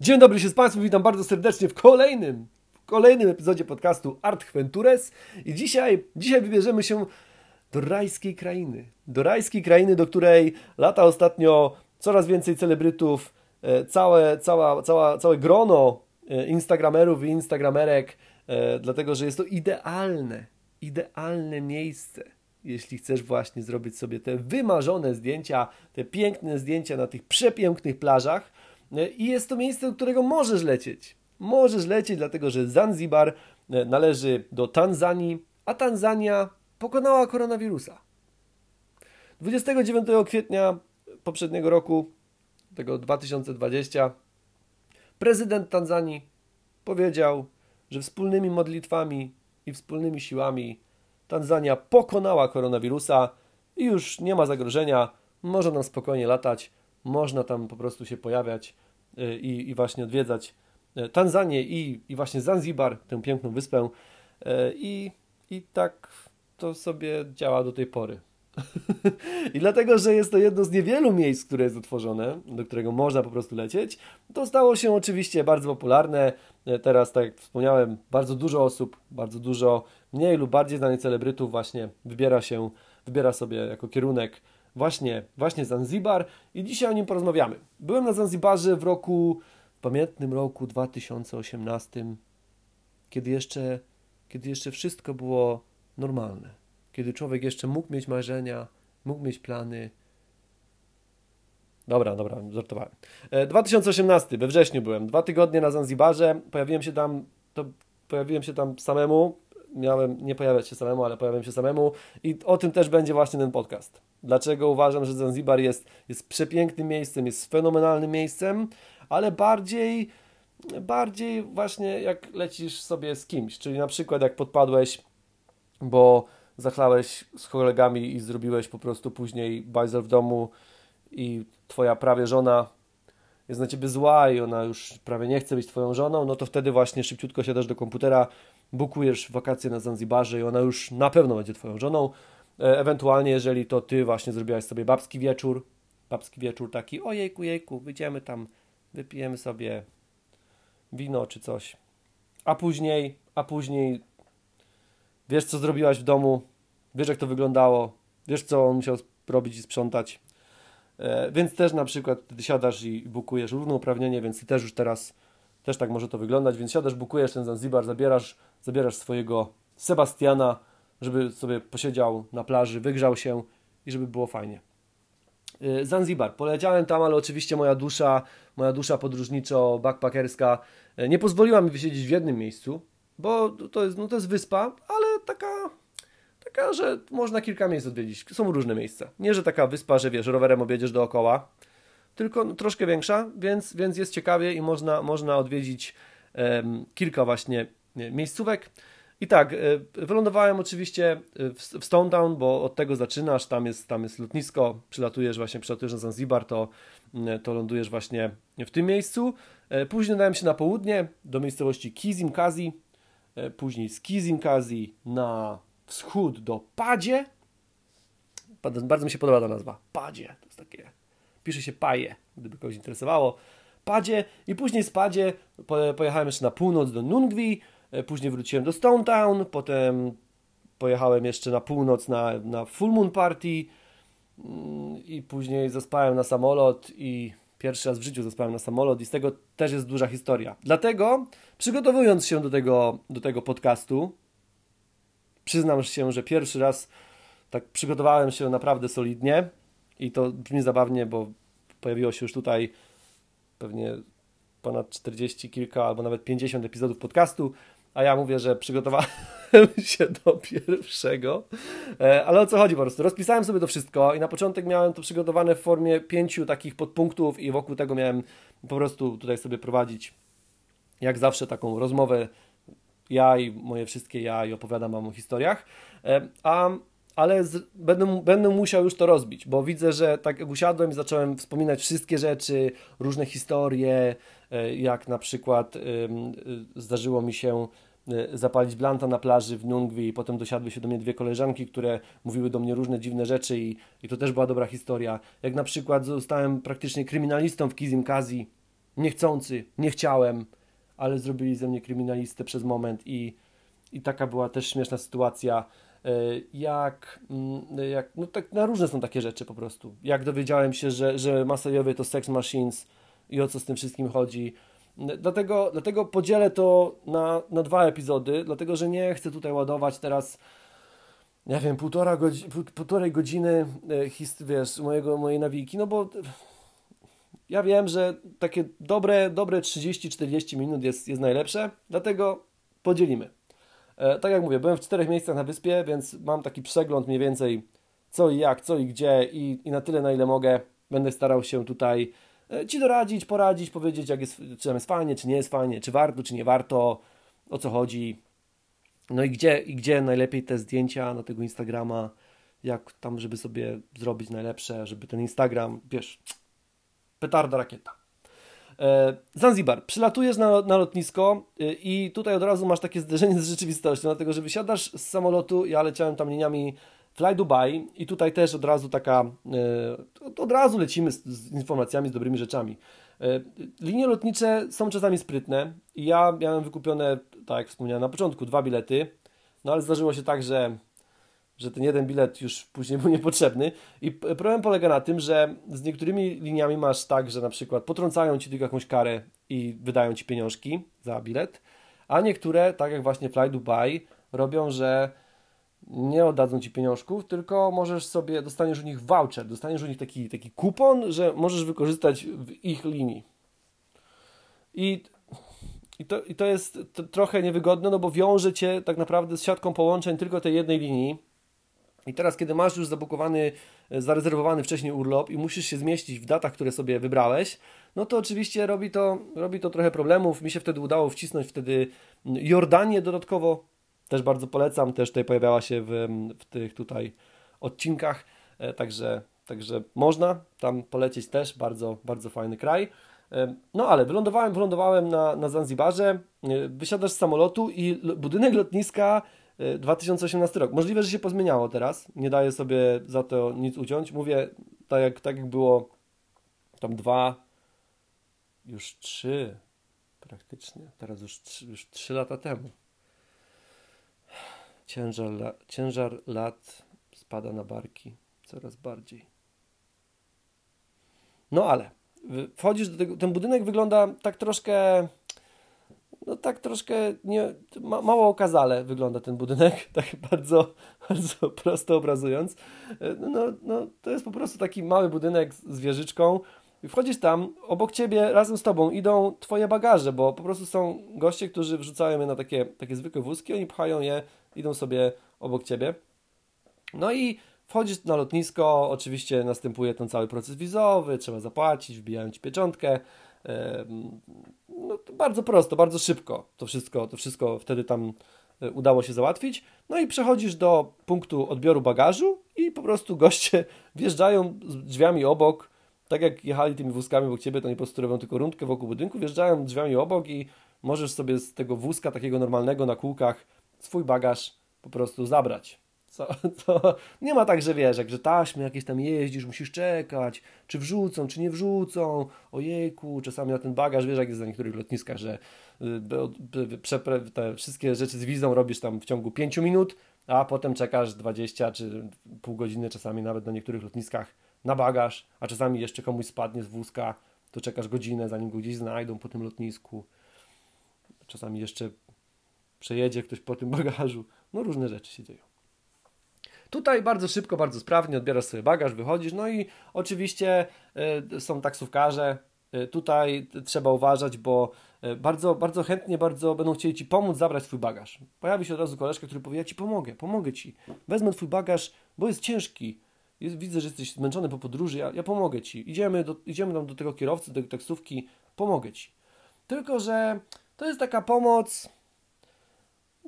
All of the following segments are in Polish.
Dzień dobry się z Państwem, witam bardzo serdecznie w kolejnym, w kolejnym epizodzie podcastu Art Ventures i dzisiaj, dzisiaj wybierzemy się do rajskiej krainy. Do rajskiej krainy, do której lata ostatnio coraz więcej celebrytów, e, całe, cała, cała, całe grono e, instagramerów i instagramerek, e, dlatego że jest to idealne, idealne miejsce jeśli chcesz właśnie zrobić sobie te wymarzone zdjęcia, te piękne zdjęcia na tych przepięknych plażach. I jest to miejsce, do którego możesz lecieć. Możesz lecieć, dlatego że Zanzibar e, należy do Tanzanii, a Tanzania pokonała koronawirusa. 29 kwietnia poprzedniego roku, tego 2020, prezydent Tanzanii powiedział, że wspólnymi modlitwami i wspólnymi siłami Tanzania pokonała koronawirusa i już nie ma zagrożenia, można nam spokojnie latać, można tam po prostu się pojawiać y, i, i właśnie odwiedzać y, Tanzanię i, i właśnie Zanzibar, tę piękną wyspę. Y, I, I tak to sobie działa do tej pory. I dlatego, że jest to jedno z niewielu miejsc, które jest otworzone, do którego można po prostu lecieć, to stało się oczywiście bardzo popularne. Teraz, tak jak wspomniałem, bardzo dużo osób, bardzo dużo mniej lub bardziej znanych celebrytów właśnie wybiera się, wybiera sobie jako kierunek właśnie, właśnie Zanzibar i dzisiaj o nim porozmawiamy. Byłem na Zanzibarze w roku, w pamiętnym roku 2018, kiedy jeszcze, kiedy jeszcze wszystko było normalne, kiedy człowiek jeszcze mógł mieć marzenia, mógł mieć plany. Dobra, dobra, żartowałem. 2018, e, we wrześniu byłem, dwa tygodnie na Zanzibarze, pojawiłem się tam, to pojawiłem się tam samemu, miałem nie pojawiać się samemu, ale pojawiam się samemu i o tym też będzie właśnie ten podcast. Dlaczego uważam, że Zanzibar jest, jest przepięknym miejscem, jest fenomenalnym miejscem, ale bardziej, bardziej właśnie jak lecisz sobie z kimś, czyli na przykład jak podpadłeś, bo zachlałeś z kolegami i zrobiłeś po prostu później bajzel w domu i twoja prawie żona jest na ciebie zła i ona już prawie nie chce być twoją żoną, no to wtedy właśnie szybciutko siadasz do komputera, bukujesz wakacje na Zanzibarze i ona już na pewno będzie twoją żoną. E, ewentualnie, jeżeli to ty właśnie zrobiłaś sobie babski wieczór, babski wieczór taki, ojejku, jejku, wyjdziemy tam, wypijemy sobie wino czy coś. A później, a później wiesz, co zrobiłaś w domu, wiesz, jak to wyglądało, wiesz, co on musiał robić i sprzątać. E, więc też na przykład ty siadasz i bukujesz równouprawnienie, więc ty też już teraz też tak może to wyglądać, więc siadasz, bukujesz ten Zanzibar, zabierasz, zabierasz swojego Sebastiana, żeby sobie posiedział na plaży, wygrzał się i żeby było fajnie. E, Zanzibar. Poleciałem tam, ale oczywiście moja dusza, moja dusza podróżniczo backpackerska e, nie pozwoliła mi wysiedzieć w jednym miejscu, bo to jest, no to jest wyspa, ale taka taka, że można kilka miejsc odwiedzić. Są różne miejsca. Nie, że taka wyspa, że wiesz, rowerem objedziesz dookoła, tylko troszkę większa, więc, więc jest ciekawie i można, można odwiedzić kilka właśnie miejscówek. I tak, e, wylądowałem oczywiście w, w Stone Town, bo od tego zaczynasz, tam jest, tam jest lotnisko, przylatujesz właśnie, przylatujesz na Zanzibar, to, to lądujesz właśnie w tym miejscu. E, później dałem się na południe, do miejscowości Kizimkazi, e, później z Kizimkazi na wschód do Padzie. Bardzo mi się podoba ta nazwa. Padzie. To jest takie. Pisze się paje, gdyby kogoś interesowało. Padzie i później z Padzie pojechałem jeszcze na północ do Nungwi, e, później wróciłem do Stone Town, potem pojechałem jeszcze na północ na, na Full Moon Party mm, i później zaspałem na samolot i pierwszy raz w życiu zaspałem na samolot i z tego też jest duża historia. Dlatego przygotowując się do tego, do tego podcastu, przyznam się, że pierwszy raz tak przygotowałem się naprawdę solidnie i to brzmi zabawnie, bo pojawiło się już tutaj pewnie ponad 40 kilka albo nawet 50 epizodów podcastu, a ja mówię, że przygotowałem się do pierwszego. E, ale o co chodzi po prostu? Rozpisałem sobie to wszystko i na początek miałem to przygotowane w formie pięciu takich podpunktów i wokół tego miałem po prostu tutaj sobie prowadzić jak zawsze taką rozmowę ja i moje wszystkie ja i opowiadam wam o historiach, e, a, ale z, będę, będę musiał już to rozbić, bo widzę, że tak jak usiadłem i zacząłem wspominać wszystkie rzeczy, różne historie, e, jak na przykład zdarzyło mi się e, zapalić blanta na plaży w Nungwi i potem dosiadły się do mnie dwie koleżanki, które mówiły do mnie różne dziwne rzeczy i, i to też była dobra historia. Jak na przykład zostałem praktycznie kryminalistą w Kizimkazi, niechcący, nie chciałem, ale zrobili ze mnie kryminalistę przez moment i, i taka była też śmieszna sytuacja, e, jak, mm, jak no tak na różne są takie rzeczy po prostu. Jak dowiedziałem się, że, że masojowie to sex machines i o co z tym wszystkim chodzi. Dlatego, dlatego podzielę to na, na dwa epizody, dlatego że nie chcę tutaj ładować teraz nie wiem, półtora godzi półtorej godziny e, hist, wiesz, mojego, mojej nawiki, no bo ja wiem, że takie dobre, dobre 30-40 minut jest, jest najlepsze, dlatego podzielimy. E, tak jak mówię, byłem w czterech miejscach na wyspie, więc mam taki przegląd mniej więcej co i jak, co i gdzie i, i na tyle, na ile mogę, będę starał się tutaj e, Ci doradzić, poradzić, powiedzieć, jak jest, czy tam jest fajnie, czy nie jest fajnie, czy warto, czy nie warto, o co chodzi. No i gdzie, i gdzie najlepiej te zdjęcia na tego Instagrama, jak tam, żeby sobie zrobić najlepsze, żeby ten Instagram, wiesz, petarda rakieta. E, Zanzibar. Przylatujesz na, na lotnisko e, i tutaj od razu masz takie zderzenie z rzeczywistością, dlatego że wysiadasz z samolotu, ja leciałem tam liniami Fly Dubai i tutaj też od razu taka, e, od razu lecimy z, z informacjami, z dobrymi rzeczami. Linie lotnicze są czasami sprytne ja miałem wykupione, tak jak wspomniałem na początku, dwa bilety, no ale zdarzyło się tak, że że ten jeden bilet już później był niepotrzebny. I problem polega na tym, że z niektórymi liniami masz tak, że na przykład potrącają ci tylko jakąś karę i wydają ci pieniążki za bilet, a niektóre, tak jak właśnie Fly Dubai, robią, że nie oddadzą ci pieniążków, tylko możesz sobie, dostaniesz u nich voucher, dostaniesz u nich taki, taki kupon, że możesz wykorzystać w ich linii. I, i, to, i to jest trochę niewygodne, no bo wiąże cię tak naprawdę z siatką połączeń tylko tej jednej linii, i teraz, kiedy masz już zabukowany, e, zarezerwowany wcześniej urlop i musisz się zmieścić w datach, które sobie wybrałeś, no to oczywiście robi to, robi to trochę problemów. Mi się wtedy udało wcisnąć wtedy Jordanię dodatkowo. Też bardzo polecam, też tutaj pojawiała się w, w tych tutaj odcinkach, e, także, także można tam polecieć też, bardzo, bardzo fajny kraj. E, no ale wylądowałem, wylądowałem na, na Zanzibarze, wysiadasz z samolotu i budynek lotniska 2018 rok. Możliwe, że się pozmieniało teraz. Nie daję sobie za to nic uciąć. Mówię tak jak, tak jak było tam dwa, już trzy praktycznie. Teraz już, już trzy lata temu. Ciężar, la, ciężar lat spada na barki coraz bardziej. No ale wchodzisz do tego, ten budynek wygląda tak troszkę no tak troszkę nie, ma, mało okazale wygląda ten budynek, tak bardzo, bardzo prosto obrazując. E, no, no, to jest po prostu taki mały budynek z wieżyczką. Wchodzisz tam, obok ciebie, razem z tobą idą twoje bagaże, bo po prostu są goście, którzy wrzucają je na takie, takie zwykłe wózki, oni pchają je, idą sobie obok ciebie. No i wchodzisz na lotnisko, oczywiście następuje ten cały proces wizowy, trzeba zapłacić, wbijają ci pieczątkę, no, bardzo prosto, bardzo szybko to wszystko, to wszystko wtedy tam e, udało się załatwić. No i przechodzisz do punktu odbioru bagażu i po prostu goście wjeżdżają z drzwiami obok, tak jak jechali tymi wózkami obok ciebie, to nie po prostu robią tylko rundkę wokół budynku, wjeżdżają drzwiami obok i możesz sobie z tego wózka takiego normalnego na kółkach swój bagaż po prostu zabrać. Co, co, nie ma tak, że wiesz, jak że taśmy jakieś tam jeździsz, musisz czekać, czy wrzucą, czy nie wrzucą, ojejku, czasami na ten bagaż, wiesz jak jest na niektórych lotniskach, że y, te wszystkie rzeczy z wizą robisz tam w ciągu 5 minut, a potem czekasz 20 czy pół godziny, czasami nawet na niektórych lotniskach na bagaż, a czasami jeszcze komuś spadnie z wózka, to czekasz godzinę, zanim go gdzieś znajdą po tym lotnisku. Czasami jeszcze przejedzie ktoś po tym bagażu. No różne rzeczy się dzieją. Tutaj bardzo szybko, bardzo sprawnie odbierasz sobie bagaż, wychodzisz, no i oczywiście y, są taksówkarze. Y, tutaj trzeba uważać, bo y, bardzo, bardzo chętnie, bardzo będą chcieli Ci pomóc zabrać Twój bagaż. Pojawi się od razu koleżka, który powie, ja Ci pomogę, pomogę Ci. Wezmę Twój bagaż, bo jest ciężki. Jest, widzę, że jesteś zmęczony po podróży, ja, ja pomogę Ci. Idziemy, do, idziemy tam do tego kierowcy, do taksówki, pomogę Ci. Tylko, że to jest taka pomoc,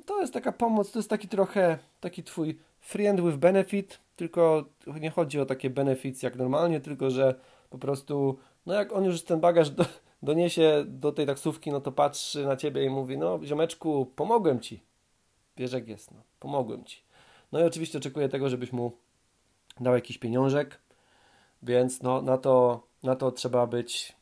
to jest taka pomoc, to jest taki trochę, taki Twój friend with benefit, tylko nie chodzi o takie benefits jak normalnie, tylko że po prostu, no jak on już ten bagaż do, doniesie do tej taksówki, no to patrzy na ciebie i mówi, no ziomeczku, pomogłem ci. Wiesz jak jest, no, pomogłem ci. No i oczywiście oczekuję tego, żebyś mu dał jakiś pieniążek, więc no na to, na to trzeba być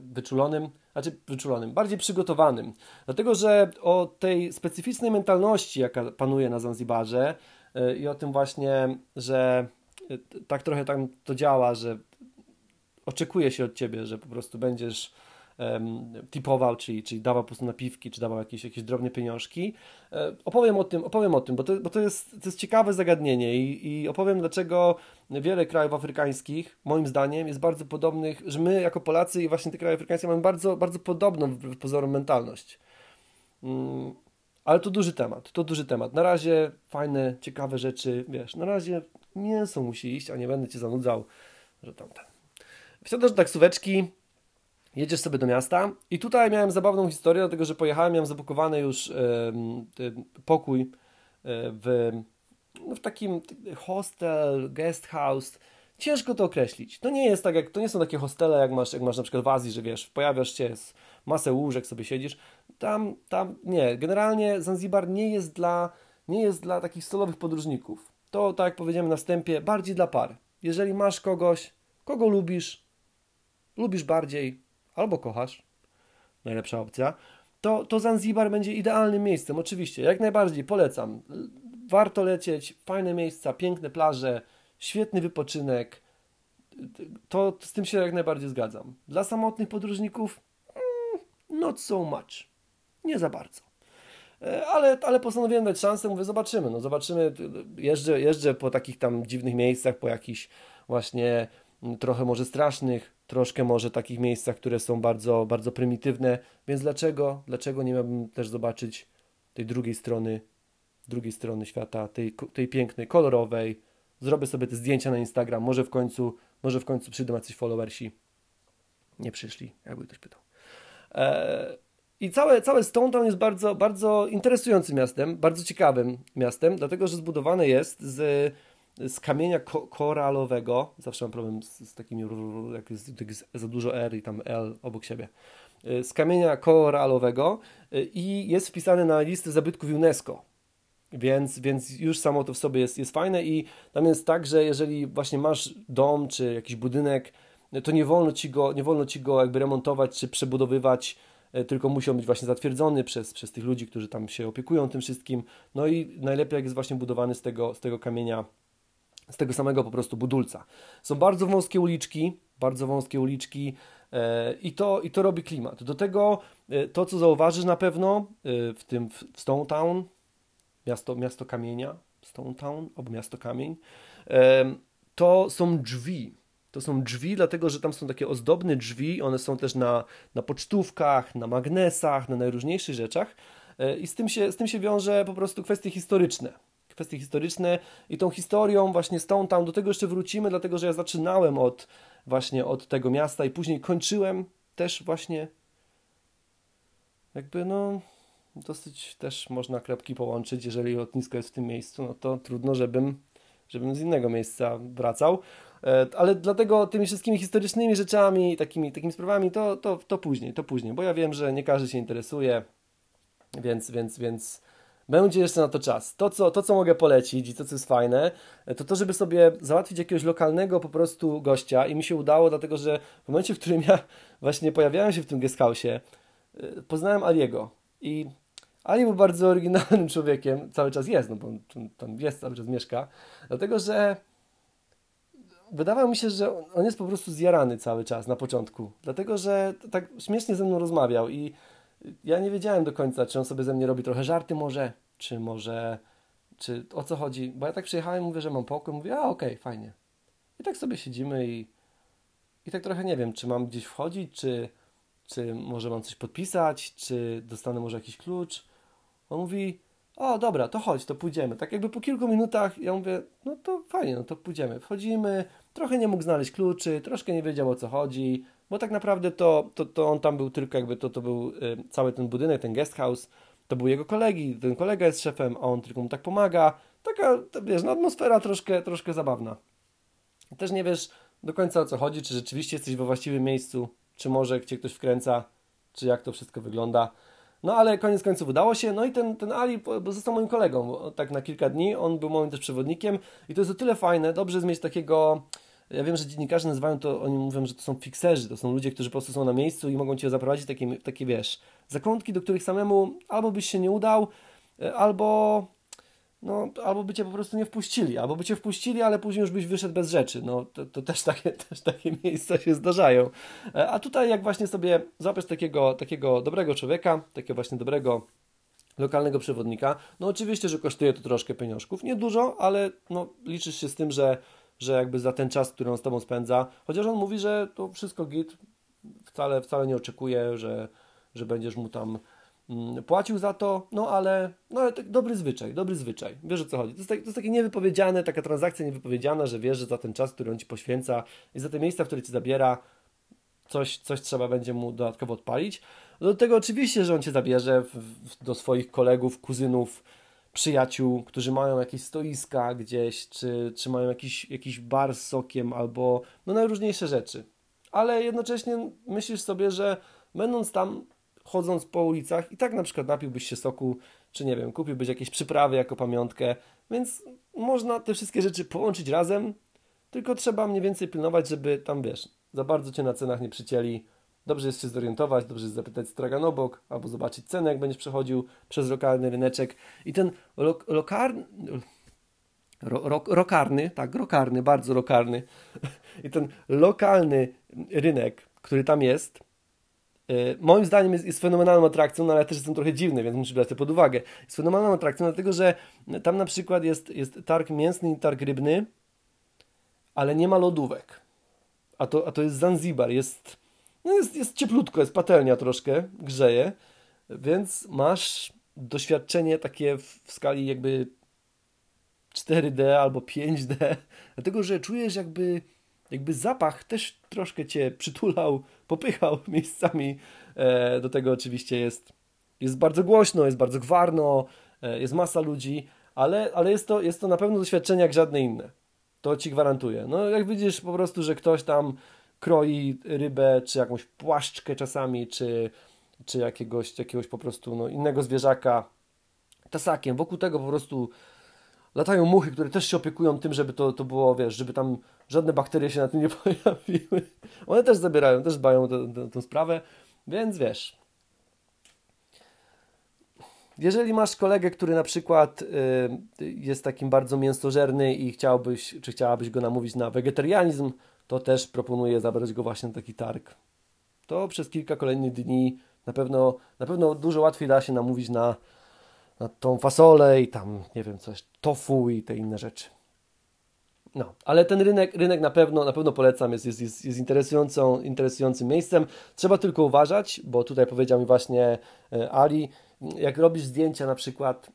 wyczulonym, znaczy wyczulonym, bardziej przygotowanym. Dlatego, że o tej specyficznej mentalności, jaka panuje na Zanzibarze y, i o tym właśnie, że y, tak trochę tam to działa, że oczekuje się od ciebie, że po prostu będziesz tipował, czyli, czyli dawał po prostu napiwki, czy dawał jakieś, jakieś drobne pieniążki. E, opowiem o tym, opowiem o tym bo, to, bo to, jest, to jest ciekawe zagadnienie i, i opowiem dlaczego wiele krajów afrykańskich, moim zdaniem, jest bardzo podobnych, że my jako Polacy i właśnie te kraje afrykańskie mamy bardzo, bardzo podobną w pozorom mentalność. Mm, ale to duży temat, to duży temat. Na razie fajne, ciekawe rzeczy, wiesz, na razie mięso musi iść, a nie będę Cię zanudzał, że tamten. Wsiadasz do taksóweczki, jedziesz sobie do miasta i tutaj miałem zabawną historię, dlatego że pojechałem, miałem zabukowany już pokój e, w, no, w takim hostel, guest house. Ciężko to określić. To nie jest tak jak, to nie są takie hostele, jak masz, jak masz na przykład w Azji, że wiesz, pojawiasz się, z masę łóżek sobie siedzisz. Tam, tam nie. Generalnie Zanzibar nie jest dla, nie jest dla takich stolowych podróżników. To, tak jak powiedziałem na wstępie, bardziej dla par. Jeżeli masz kogoś, kogo lubisz, lubisz bardziej, albo kochasz, najlepsza opcja, to, to Zanzibar będzie idealnym miejscem. Oczywiście, jak najbardziej polecam. Warto lecieć, fajne miejsca, piękne plaże, świetny wypoczynek. To z tym się jak najbardziej zgadzam. Dla samotnych podróżników, mm, not so much. Nie za bardzo. E, ale, ale postanowiłem dać szansę, mówię, zobaczymy. No zobaczymy, jeżdżę, jeżdżę po takich tam dziwnych miejscach, po jakichś właśnie trochę może strasznych, troszkę może takich miejscach, które są bardzo, bardzo prymitywne, więc dlaczego, dlaczego nie miałbym też zobaczyć tej drugiej strony, drugiej strony świata, tej, tej pięknej, kolorowej, zrobię sobie te zdjęcia na Instagram, może w końcu, może w końcu przyjdą jacyś followersi. Nie przyszli, jakby ktoś pytał. Eee, I całe, całe Stone Town jest bardzo, bardzo interesującym miastem, bardzo ciekawym miastem, dlatego że zbudowane jest z z kamienia ko koralowego, zawsze mam problem z, z takimi, jak jest, jak jest, za dużo R i tam L obok siebie, y, z kamienia koralowego y, i jest wpisany na listę zabytków UNESCO. Więc, więc już samo to w sobie jest, jest fajne i tam jest tak, że jeżeli właśnie masz dom czy jakiś budynek, to nie wolno ci go, nie wolno ci go jakby remontować czy przebudowywać, y, tylko musi on być właśnie zatwierdzony przez, przez tych ludzi, którzy tam się opiekują tym wszystkim. No i najlepiej jak jest właśnie budowany z tego, z tego kamienia z tego samego po prostu budulca. Są bardzo wąskie uliczki, bardzo wąskie uliczki e, i, to, i to robi klimat. Do tego e, to, co zauważysz na pewno e, w tym w Stone Town, miasto, miasto kamienia, Stone Town albo miasto kamień, to są drzwi. To są drzwi, dlatego że tam są takie ozdobne drzwi, one są też na, na pocztówkach, na magnesach, na najróżniejszych rzeczach i z tym, się, z tym się wiąże po prostu kwestie historyczne kwestie historyczne i tą historią właśnie Stone Town, do tego jeszcze wrócimy, dlatego że ja zaczynałem od właśnie od tego miasta i później kończyłem też właśnie jakby no dosyć też można kropki połączyć, jeżeli lotnisko jest w tym miejscu, no to trudno, żebym, żebym z innego miejsca wracał. E, ale dlatego tymi wszystkimi historycznymi rzeczami, takimi, takimi sprawami, to, to, to później, to później, bo ja wiem, że nie każdy się interesuje, więc, więc, więc będzie jeszcze na to czas. To co, to, co mogę polecić i to, co jest fajne, to to, żeby sobie załatwić jakiegoś lokalnego po prostu gościa i mi się udało, dlatego że w momencie, w którym ja właśnie pojawiałem się w tym guesthouse'ie, y, poznałem Aliego i Ali był bardzo oryginalnym człowiekiem, cały czas jest, no bo on tam jest, cały czas mieszka, dlatego że wydawało mi się, że on jest po prostu zjarany cały czas na początku, dlatego że tak śmiesznie ze mną rozmawiał i ja nie wiedziałem do końca, czy on sobie ze mnie robi trochę żarty może, czy może, czy o co chodzi, bo ja tak przyjechałem, mówię, że mam pokój, mówię, a okej, okay, fajnie. I tak sobie siedzimy i, i tak trochę nie wiem, czy mam gdzieś wchodzić, czy, czy może mam coś podpisać, czy dostanę może jakiś klucz. On mówi, o dobra, to chodź, to pójdziemy. Tak jakby po kilku minutach ja mówię, no to fajnie, no to pójdziemy. Wchodzimy, trochę nie mógł znaleźć kluczy, troszkę nie wiedział o co chodzi, bo tak naprawdę to, to, to on tam był tylko jakby, to, to był y, cały ten budynek, ten guest house, to był jego kolegi, ten kolega jest szefem, a on tylko mu tak pomaga. Taka, wiesz, no, atmosfera troszkę, troszkę zabawna. Też nie wiesz do końca o co chodzi, czy rzeczywiście jesteś we właściwym miejscu, czy może cię ktoś wkręca, czy jak to wszystko wygląda. No ale koniec końców udało się, no i ten, ten Ali został moim kolegą, tak na kilka dni, on był moim też przewodnikiem i to jest o tyle fajne, dobrze jest mieć takiego ja wiem, że dziennikarze nazywają to, oni mówią, że to są fikserzy, to są ludzie, którzy po prostu są na miejscu i mogą cię zaprowadzić takie, takie wiesz, zakątki, do których samemu albo byś się nie udał, e, albo no, albo by cię po prostu nie wpuścili, albo by cię wpuścili, ale później już byś wyszedł bez rzeczy. No, to, to też, takie, też takie miejsca się zdarzają. E, a tutaj jak właśnie sobie złapiesz takiego, takiego dobrego człowieka, takiego właśnie dobrego lokalnego przewodnika, no oczywiście, że kosztuje to troszkę pieniążków. Nie dużo, ale no, liczysz się z tym, że, że jakby za ten czas, który on z tobą spędza, chociaż on mówi, że to wszystko git, wcale, wcale nie oczekuje, że, że będziesz mu tam Mm, płacił za to, no ale, no ale tak dobry zwyczaj, dobry zwyczaj. Wiesz o co chodzi. To jest, tak, to jest takie niewypowiedziane, taka transakcja niewypowiedziana, że wiesz, że za ten czas, który on ci poświęca i za te miejsca, w które ci zabiera, coś, coś trzeba będzie mu dodatkowo odpalić. Do tego oczywiście, że on cię zabierze w, w, do swoich kolegów, kuzynów, przyjaciół, którzy mają jakieś stoiska gdzieś, czy, czy mają jakiś, jakiś bar z sokiem, albo no najróżniejsze rzeczy. Ale jednocześnie myślisz sobie, że będąc tam chodząc po ulicach i tak na przykład napiłbyś się soku, czy nie wiem, kupiłbyś jakieś przyprawy jako pamiątkę, więc można te wszystkie rzeczy połączyć razem, tylko trzeba mniej więcej pilnować, żeby tam, wiesz, za bardzo Cię na cenach nie przycięli. Dobrze jest się zorientować, dobrze jest zapytać stragan obok, albo zobaczyć cenę, jak będziesz przechodził przez lokalny ryneczek. I ten lo lokarny, ro, ro, rokarny, tak, rokarny, bardzo rokarny, i ten lokalny rynek, który tam jest, E, moim zdaniem jest, jest fenomenalną atrakcją, no ale też jestem trochę dziwny, więc muszę brać to pod uwagę. Jest fenomenalną atrakcją, dlatego że tam na przykład jest, jest targ mięsny i targ rybny, ale nie ma lodówek. A to, a to jest Zanzibar, jest, no jest, jest cieplutko, jest patelnia troszkę, grzeje, więc masz doświadczenie takie w, w skali jakby 4D albo 5D, dlatego że czujesz jakby jakby zapach też troszkę cię przytulał, popychał miejscami. E, do tego oczywiście jest, jest bardzo głośno, jest bardzo gwarno, e, jest masa ludzi, ale, ale jest, to, jest to na pewno doświadczenie jak żadne inne. To ci gwarantuję. No jak widzisz po prostu, że ktoś tam kroi rybę, czy jakąś płaszczkę czasami, czy, czy jakiegoś, jakiegoś po prostu no, innego zwierzaka tasakiem. Wokół tego po prostu latają muchy, które też się opiekują tym, żeby to, to było, wiesz, żeby tam żadne bakterie się na tym nie pojawiły. One też zabierają, też dbają o tę sprawę, więc wiesz. Jeżeli masz kolegę, który na przykład y, jest takim bardzo mięsożerny i chciałbyś, czy chciałabyś go namówić na wegetarianizm, to też proponuję zabrać go właśnie na taki targ. To przez kilka kolejnych dni na pewno, na pewno dużo łatwiej da się namówić na na tą fasolę i tam, nie wiem, coś, tofu i te inne rzeczy. No, ale ten rynek, rynek na pewno, na pewno polecam, jest, jest, jest, jest interesującą, interesującym miejscem. Trzeba tylko uważać, bo tutaj powiedział mi właśnie e, Ali, jak robisz zdjęcia na przykład,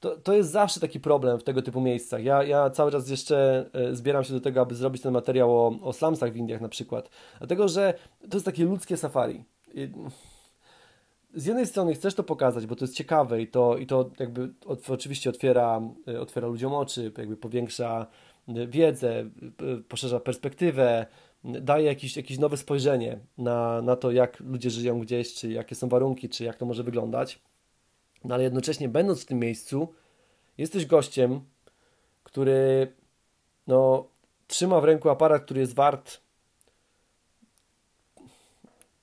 to, to jest zawsze taki problem w tego typu miejscach. Ja, ja cały czas jeszcze e, zbieram się do tego, aby zrobić ten materiał o, o slumsach w Indiach na przykład. Dlatego, że to jest takie ludzkie safari z jednej strony chcesz to pokazać, bo to jest ciekawe i to, i to jakby oczywiście otwiera, y, otwiera ludziom oczy, jakby powiększa y, wiedzę, poszerza perspektywę, daje jakieś, jakieś nowe spojrzenie na, na to, jak ludzie żyją gdzieś, czy jakie są warunki, czy jak to może wyglądać. No ale jednocześnie, będąc w tym miejscu, jesteś gościem, który no, trzyma w ręku aparat, który jest wart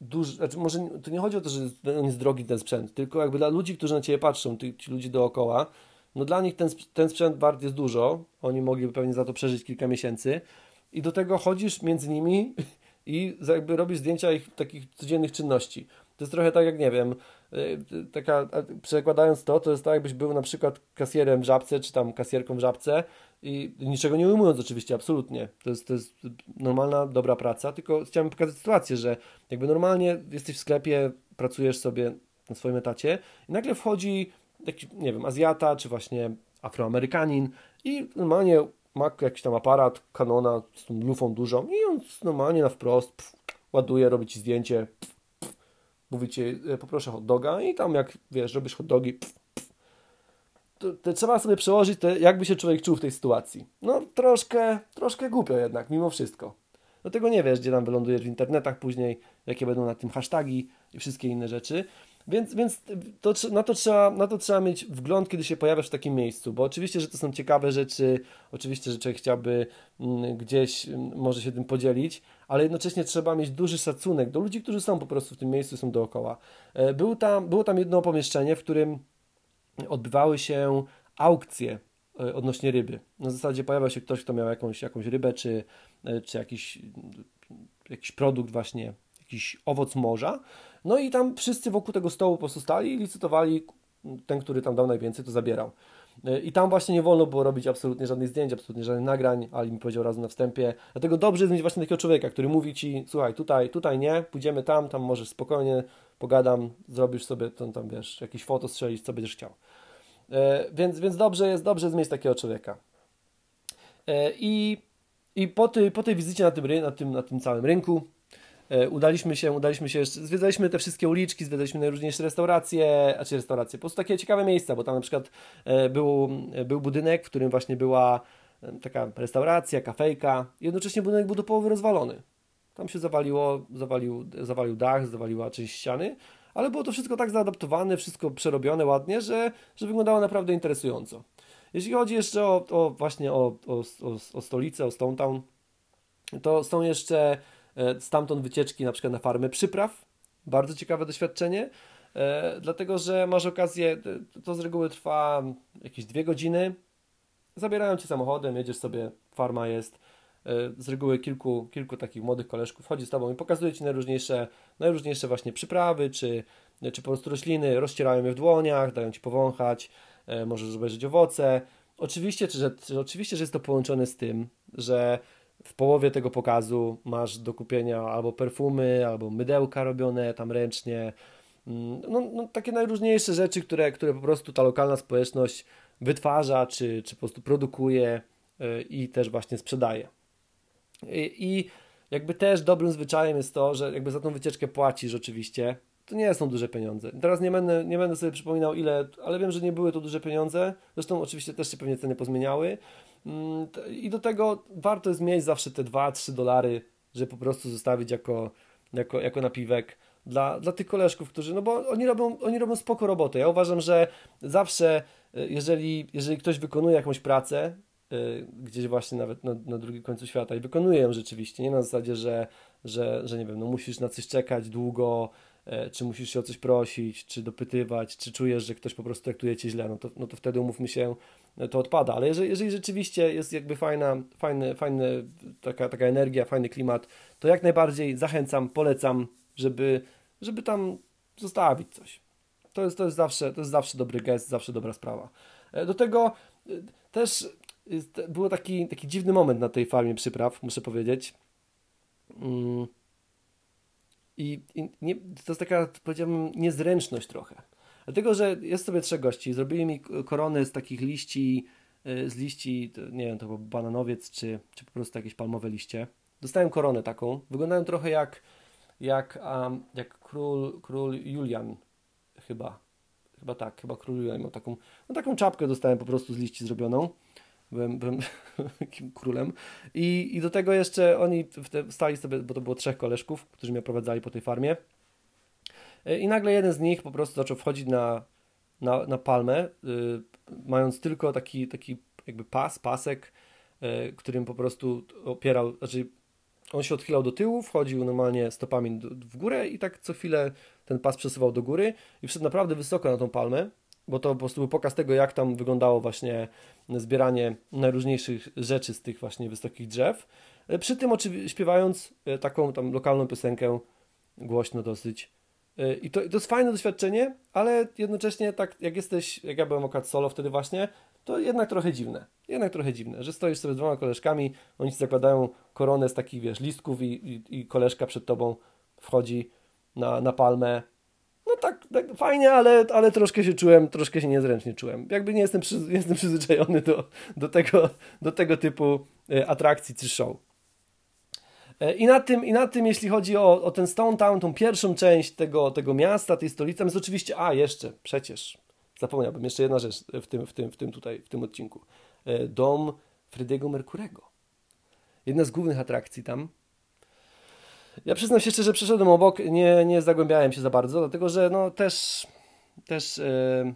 duży, znaczy może to nie chodzi o to, że on jest drogi ten sprzęt, tylko jakby dla ludzi, którzy na Ciebie patrzą, ty, ci ludzi dookoła, no dla nich ten, ten sprzęt wart jest dużo, oni mogliby pewnie za to przeżyć kilka miesięcy i do tego chodzisz między nimi i jakby robisz zdjęcia ich takich codziennych czynności. To jest trochę tak jak, nie wiem, y, taka, przekładając to, to jest tak jakbyś był na przykład kasjerem w żabce, czy tam kasjerką w żabce i niczego nie ujmując oczywiście, absolutnie. To jest, to jest normalna, dobra praca, tylko chciałem pokazać sytuację, że jakby normalnie jesteś w sklepie, pracujesz sobie na swoim etacie i nagle wchodzi jakiś, nie wiem, Azjata, czy właśnie Afroamerykanin i normalnie ma jakiś tam aparat Canona z tą lufą dużą i on normalnie na wprost pff, ładuje, robi ci zdjęcie, pff, pff, mówi ci, e, poproszę hot doga i tam jak, wiesz, robisz hot dogi, pff, to, to trzeba sobie przełożyć, to jakby się człowiek czuł w tej sytuacji. No troszkę, troszkę głupio jednak, mimo wszystko. Dlatego nie wiesz, gdzie tam wylądujesz w internetach później, jakie będą na tym hasztagi i wszystkie inne rzeczy. Więc, więc to, na, to trzeba, na to trzeba mieć wgląd, kiedy się pojawiasz w takim miejscu, bo oczywiście, że to są ciekawe rzeczy, oczywiście, że człowiek chciałby mm, gdzieś mm, może się tym podzielić, ale jednocześnie trzeba mieć duży szacunek do ludzi, którzy są po prostu w tym miejscu, są dookoła. E, był tam, było tam jedno pomieszczenie, w którym odbywały się aukcje e, odnośnie ryby. Na zasadzie pojawiał się ktoś, kto miał jakąś, jakąś rybę, czy, e, czy jakiś, jakiś produkt właśnie, jakiś owoc morza. No i tam wszyscy wokół tego stołu po prostu stali i licytowali, ten, który tam dał najwięcej, to zabierał. E, I tam właśnie nie wolno było robić absolutnie żadnych zdjęć, absolutnie żadnych nagrań, Ali mi powiedział raz na wstępie. Dlatego dobrze jest mieć właśnie takiego człowieka, który mówi Ci, słuchaj, tutaj, tutaj nie, pójdziemy tam, tam możesz spokojnie, pogadam, zrobisz sobie tam, tam wiesz, jakieś foto strzelić, co będziesz chciał. E, więc, więc dobrze jest, dobrze jest mieć takiego człowieka. E, I, i po, tej, po tej wizycie na tym, na, tym, na tym całym rynku udaliśmy się, udaliśmy się zwiedzaliśmy te wszystkie uliczki, zwiedzaliśmy najróżniejsze restauracje, a czy restauracje, po prostu takie ciekawe miejsca, bo tam na przykład e, był, był budynek, w którym właśnie była e, taka restauracja, kafejka, jednocześnie budynek był do połowy rozwalony. Tam się zawaliło, zawalił, zawalił dach, zawaliła część ściany, ale było to wszystko tak zaadaptowane, wszystko przerobione ładnie, że, że wyglądało naprawdę interesująco. Jeśli chodzi jeszcze o, o właśnie o, o, o, stolicę, o Stone Town, to są jeszcze e, stamtąd wycieczki na przykład na farmę przypraw. Bardzo ciekawe doświadczenie, e, dlatego że masz okazję, to z reguły trwa jakieś dwie godziny. Zabierają cię samochodem, jedziesz sobie, farma jest E, z reguły kilku, kilku takich młodych koleżków chodzi z Tobą i pokazuje Ci najróżniejsze, najróżniejsze właśnie przyprawy, czy, czy po prostu rośliny, rozcierają je w dłoniach, dają Ci powąchać, e, możesz obejrzeć owoce. Oczywiście, że, oczywiście, że jest to połączone z tym, że w połowie tego pokazu masz do kupienia albo perfumy, albo mydełka robione tam ręcznie, mm, no, no, takie najróżniejsze rzeczy, które, które po prostu ta lokalna społeczność wytwarza, czy, czy po prostu produkuje e, i też właśnie sprzedaje. I jakby też dobrym zwyczajem jest to, że jakby za tą wycieczkę płacisz oczywiście. To nie są duże pieniądze. Teraz nie będę, nie będę sobie przypominał ile, ale wiem, że nie były to duże pieniądze. Zresztą oczywiście też się pewnie ceny pozmieniały. Mm, I do tego warto jest mieć zawsze te 2-3 dolary, żeby po prostu zostawić jako, jako, jako napiwek dla, dla tych koleżków, którzy, no bo oni robią, oni robią spoko robotę. Ja uważam, że zawsze, y, jeżeli, jeżeli ktoś wykonuje jakąś pracę, Y, gdzieś właśnie nawet na, na drugim końcu świata i wykonuje ją rzeczywiście, nie na zasadzie, że, że, że nie wiem, no musisz na coś czekać długo, e, czy musisz się o coś prosić, czy dopytywać, czy czujesz, że ktoś po prostu traktuje cię źle, no to, no to wtedy umówmy się, e, to odpada, ale jeżeli, jeżeli rzeczywiście jest jakby fajna, fajny, fajny, taka, taka energia, fajny klimat, to jak najbardziej zachęcam, polecam, żeby, żeby tam zostawić coś. To jest, to jest, zawsze, to jest zawsze dobry gest, zawsze dobra sprawa. E, do tego też był taki, taki dziwny moment na tej farmie przypraw, muszę powiedzieć. Mm. I, i nie, to jest taka, powiedziałbym, niezręczność trochę. Dlatego, że jest sobie trzech gości, zrobili mi koronę z takich liści, y, z liści, nie wiem, to był bananowiec, czy, czy po prostu jakieś palmowe liście. Dostałem koronę taką. Wyglądają trochę jak, jak, um, jak król, król Julian, chyba. Chyba tak, chyba król Julian miał taką, no taką czapkę dostałem po prostu z liści zrobioną byłem, byłem królem. I, I do tego jeszcze oni stali sobie, bo to było trzech koleżków, którzy mnie prowadzali po tej farmie. E, I nagle jeden z nich po prostu zaczął wchodzić na, na, na palmę, y, mając tylko taki, taki jakby pas, pasek, y, którym po prostu opierał, znaczy on się odchylał do tyłu, wchodził normalnie stopami do, w górę i tak co chwilę ten pas przesuwał do góry i wszedł naprawdę wysoko na tą palmę bo to po prostu był pokaz tego, jak tam wyglądało właśnie zbieranie najróżniejszych rzeczy z tych właśnie wysokich drzew. E, przy tym oczywiście śpiewając e, taką tam lokalną piosenkę, głośno dosyć. E, I to, to jest fajne doświadczenie, ale jednocześnie tak jak jesteś, jak ja byłem okaz solo wtedy właśnie, to jednak trochę dziwne. Jednak trochę dziwne, że stoisz sobie z dwoma koleżkami, oni ci zakładają koronę z takich, wiesz, listków i, i, i koleżka przed tobą wchodzi na, na palmę, no tak, tak fajnie, ale, ale troszkę się czułem, troszkę się niezręcznie czułem. Jakby nie jestem, przy, jestem przyzwyczajony do, do, tego, do tego typu e, atrakcji czy show. E, I na tym, i na tym jeśli chodzi o, o ten Stone Town, tą pierwszą część tego, tego miasta, tej stolicy, jest oczywiście, a jeszcze, przecież, zapomniałbym, jeszcze jedna rzecz w tym, w tym, w tym tutaj, w tym odcinku. E, dom Frediego Mercurego. Jedna z głównych atrakcji tam Ja przyznam się szczerze, przeszedłem obok, nie, nie zagłębiałem się za bardzo, dlatego że no też, też yy,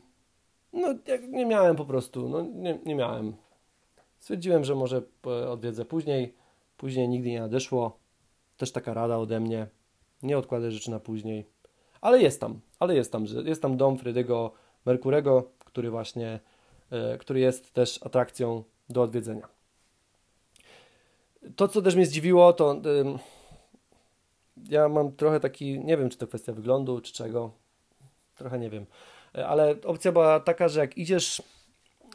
no nie miałem po prostu, no nie, nie miałem. Stwierdziłem, że może odwiedzę później, później nigdy nie nadeszło. Też taka rada ode mnie, nie odkładaj rzeczy na później. Ale jest tam, ale jest tam, jest tam dom Fredego Merkurego, który właśnie, yy, który jest też atrakcją do odwiedzenia. To, co też mnie zdziwiło, to... Yy, ja mam trochę taki, nie wiem czy to kwestia wyglądu, czy czego, trochę nie wiem, ale opcja była taka, że jak idziesz,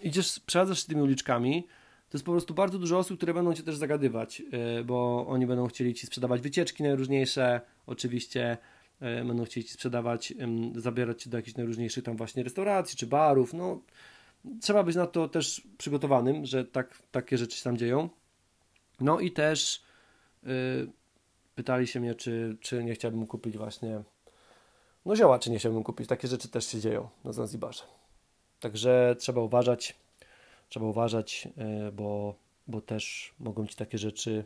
idziesz, przechadzasz się tymi uliczkami, to jest po prostu bardzo dużo osób, które będą cię też zagadywać, e, bo oni będą chcieli ci sprzedawać wycieczki najróżniejsze, oczywiście e, będą chcieli ci sprzedawać, zabierać cię do jakichś najróżniejszych tam właśnie restauracji czy barów, no trzeba być na to też przygotowanym, że tak, takie rzeczy się tam dzieją. No i też pytali się mnie, czy, czy nie chciałbym kupić właśnie no zioła, czy nie chciałbym kupić. Takie rzeczy też się dzieją na Zanzibarze. Także trzeba uważać, trzeba uważać, e, bo, bo też mogą Ci takie rzeczy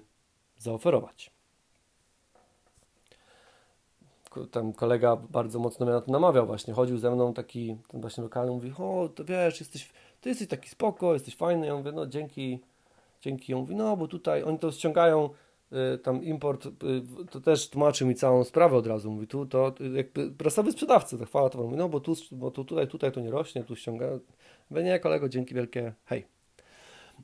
zaoferować. Tam kolega bardzo mocno mnie na to namawiał właśnie, chodził ze mną taki, ten właśnie lokalny, mówi, o, to wiesz, jesteś, ty jesteś taki spoko, jesteś fajny, ja mówię, no dzięki, dzięki, on mówi, no, bo tutaj oni to ściągają tam import, y, to też tłumaczy mi całą sprawę od razu. Mówi, tu to jakby prasowy sprzedawcy, to chwała to mówi, no bo tu, bo tu tutaj, tutaj to nie rośnie, tu ściąga. Mówię, nie, kolego, dzięki wielkie, hej.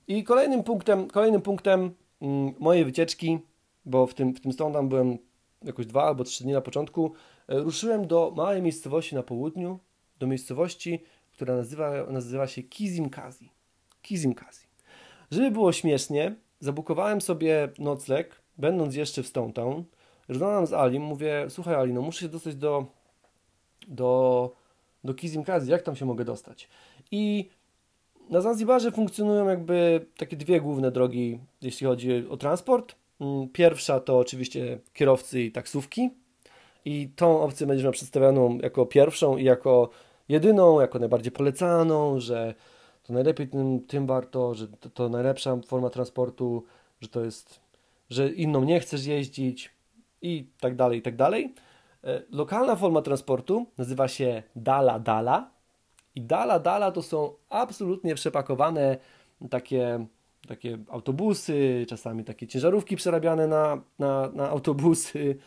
I kolejnym punktem, kolejnym punktem mm, mojej wycieczki, bo w tym, w tym tam byłem jakoś dwa albo trzy dni na początku, y, ruszyłem do małej miejscowości na południu, do miejscowości, która nazywa, nazywa się Kizimkazi. Kizimkazi. Żeby było śmiesznie, zabukowałem sobie nocleg, będąc jeszcze w Stone Town. Rozmawiam z Alim, mówię, słuchaj Ali, no muszę się dostać do, do, do Kizimkazi, jak tam się mogę dostać? I na Zanzibarze funkcjonują jakby takie dwie główne drogi, jeśli chodzi o transport. Mm, pierwsza to oczywiście kierowcy i taksówki. I tą opcję będziesz miał przedstawioną jako pierwszą i jako jedyną, jako najbardziej polecaną, że to najlepiej tym, tym warto, że to, to najlepsza forma transportu, że to jest, że inną nie chcesz jeździć i tak dalej, i tak dalej. E, lokalna forma transportu nazywa się Dala Dala i Dala Dala to są absolutnie przepakowane takie, takie autobusy, czasami takie ciężarówki przerabiane na, na, na autobusy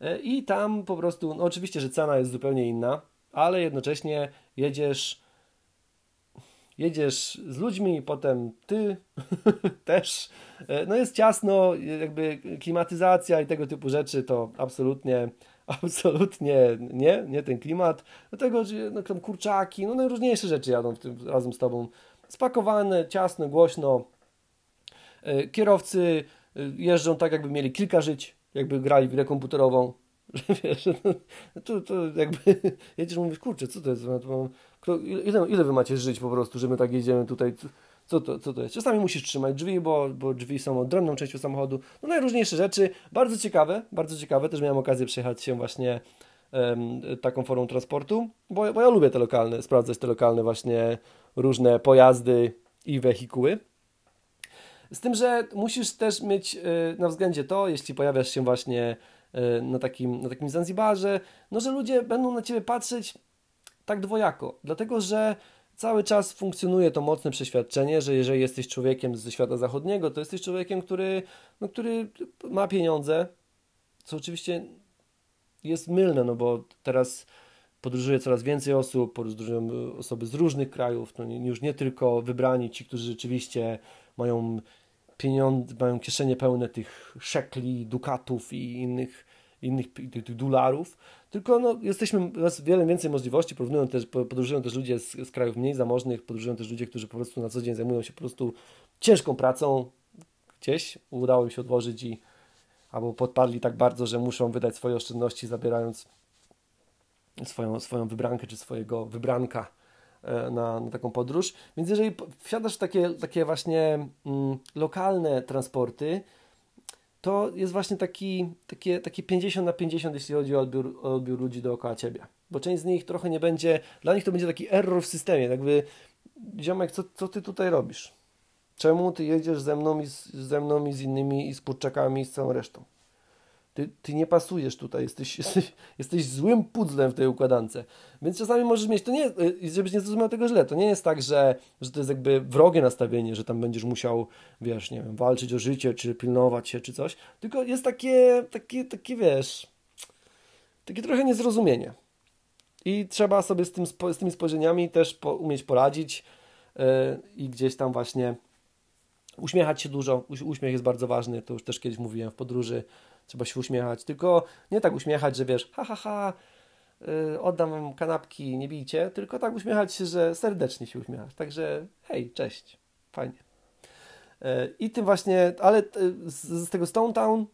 e, i tam po prostu, no oczywiście, że cena jest zupełnie inna, ale jednocześnie jedziesz jedziesz z ludźmi, potem ty też. E, no jest ciasno, jakby klimatyzacja i tego typu rzeczy to absolutnie, absolutnie nie, nie ten klimat. Dlatego, no, tam kurczaki, no najróżniejsze rzeczy jadą w tym, razem z tobą. Spakowane, ciasno, głośno. E, kierowcy e, jeżdżą tak, jakby mieli kilka żyć, jakby grali w grę komputerową. Że wiesz, no, to, to jakby jedziesz mówisz, kurczę, co to jest? Kto, ile, ile wy macie żyć po prostu, że my tak jedziemy tutaj? Co to, co to jest? Czasami musisz trzymać drzwi, bo, bo drzwi są odrębną częścią samochodu. No najróżniejsze rzeczy. Bardzo ciekawe, bardzo ciekawe. Też miałem okazję przejechać się właśnie um, taką formą transportu, bo, bo ja lubię te lokalne, sprawdzać te lokalne właśnie różne pojazdy i wehikuły. Z tym, że musisz też mieć y, na względzie to, jeśli pojawiasz się właśnie na takim, na takim Zanzibarze, no że ludzie będą na Ciebie patrzeć tak dwojako, dlatego że cały czas funkcjonuje to mocne przeświadczenie, że jeżeli jesteś człowiekiem ze świata zachodniego, to jesteś człowiekiem, który, no, który ma pieniądze, co oczywiście jest mylne, no bo teraz podróżuje coraz więcej osób, podróżują osoby z różnych krajów, nie, już nie tylko wybrani ci, którzy rzeczywiście mają pieniądze, mają kieszenie pełne tych szekli, dukatów i innych innych tych dolarów, tylko no, jesteśmy, jest wiele więcej możliwości, porównują też, podróżują też ludzie z, z krajów mniej zamożnych, podróżują też ludzie, którzy po prostu na co dzień zajmują się po prostu ciężką pracą, gdzieś udało im się odłożyć i albo podpadli tak bardzo, że muszą wydać swoje oszczędności, zabierając swoją, swoją wybrankę czy swojego wybranka na, na taką podróż. Więc jeżeli wsiadasz w takie, takie właśnie mm, lokalne transporty, to jest właśnie taki, takie, takie 50 na 50, jeśli chodzi o odbiór, o odbiór ludzi dookoła ciebie. Bo część z nich trochę nie będzie, dla nich to będzie taki error w systemie, jakby ziomek, co, co ty tutaj robisz? Czemu ty jedziesz ze mną i z, ze mną i z innymi i z kurczakami i z całą resztą? Ty, ty nie pasujesz tutaj, jesteś, jesteś, jesteś złym pudzlem w tej układance. Więc czasami możesz mieć, to nie, y, żebyś nie zrozumiał tego źle, to nie jest tak, że, że to jest jakby wrogie nastawienie, że tam będziesz musiał, wiesz, nie wiem, walczyć o życie, czy pilnować się, czy coś, tylko jest takie, takie, takie wiesz, takie trochę niezrozumienie. I trzeba sobie z, tym, z tymi spojrzeniami też po, umieć poradzić yy, i gdzieś tam właśnie uśmiechać się dużo. Uśmiech jest bardzo ważny, to już też kiedyś mówiłem w podróży. Trzeba się uśmiechać, tylko nie tak uśmiechać, że wiesz, ha, ha, ha, yy, oddam wam kanapki, nie bijcie, tylko tak uśmiechać się, że serdecznie się uśmiechać. Także hej, cześć, fajnie. Yy, I tym właśnie, ale yy, z, z, tego Stone Town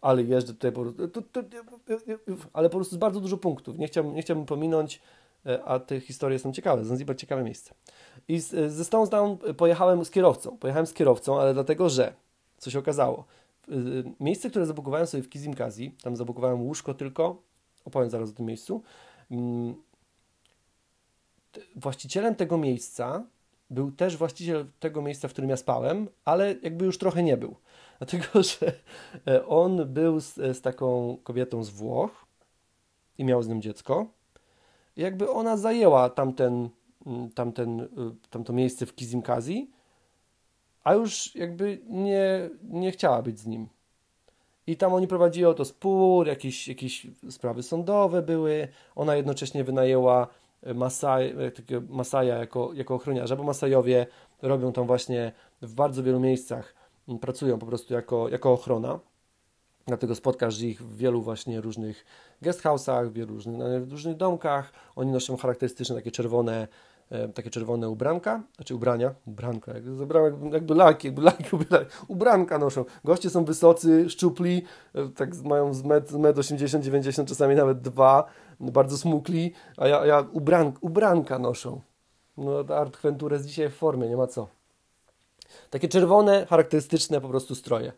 ale jeżdżę tutaj po prostu, ale po prostu z bardzo dużo punktów. Nie chciałbym, nie chciałbym pominąć, e, a te historie są ciekawe. Zanzibar ciekawe miejsce. I z, ze Stones Down pojechałem z kierowcą. Pojechałem z kierowcą, ale dlatego, że co się okazało. Miejsce, które zabukowałem sobie w Kizimkazi, tam zabukowałem łóżko tylko, opowiem zaraz o tym miejscu. Mm, właścicielem tego miejsca był też właściciel tego miejsca, w którym ja spałem, ale jakby już trochę nie był. Dlatego, że e, on był z, z taką kobietą z Włoch i miał z nią dziecko. Jakby ona zajęła tamten, mm, tamten, y, tamto miejsce w Kizimkazi, a już jakby nie, nie chciała być z nim. I tam oni prowadzili to spór, jakieś, jakieś sprawy sądowe były. Ona jednocześnie wynajęła Masaj, e, Masaja jako, jako ochroniarza, bo Masajowie robią tam właśnie w bardzo wielu miejscach, pracują po prostu jako, jako ochrona. Dlatego spotkasz ich w wielu właśnie różnych guest house'ach, w wielu różnych, różnych domkach. Oni noszą charakterystyczne takie czerwone E, takie czerwone ubranka, znaczy ubrania, ubranka, jak, jakby laki, jakby laki, ubranka noszą. Goście są wysocy, szczupli, e, tak mają z met, met 80, 90, czasami nawet dwa, bardzo smukli, a ja, ja ubran, ubranka noszą. No, Art Ventura jest dzisiaj w formie, nie ma co. Takie czerwone, charakterystyczne po prostu stroje.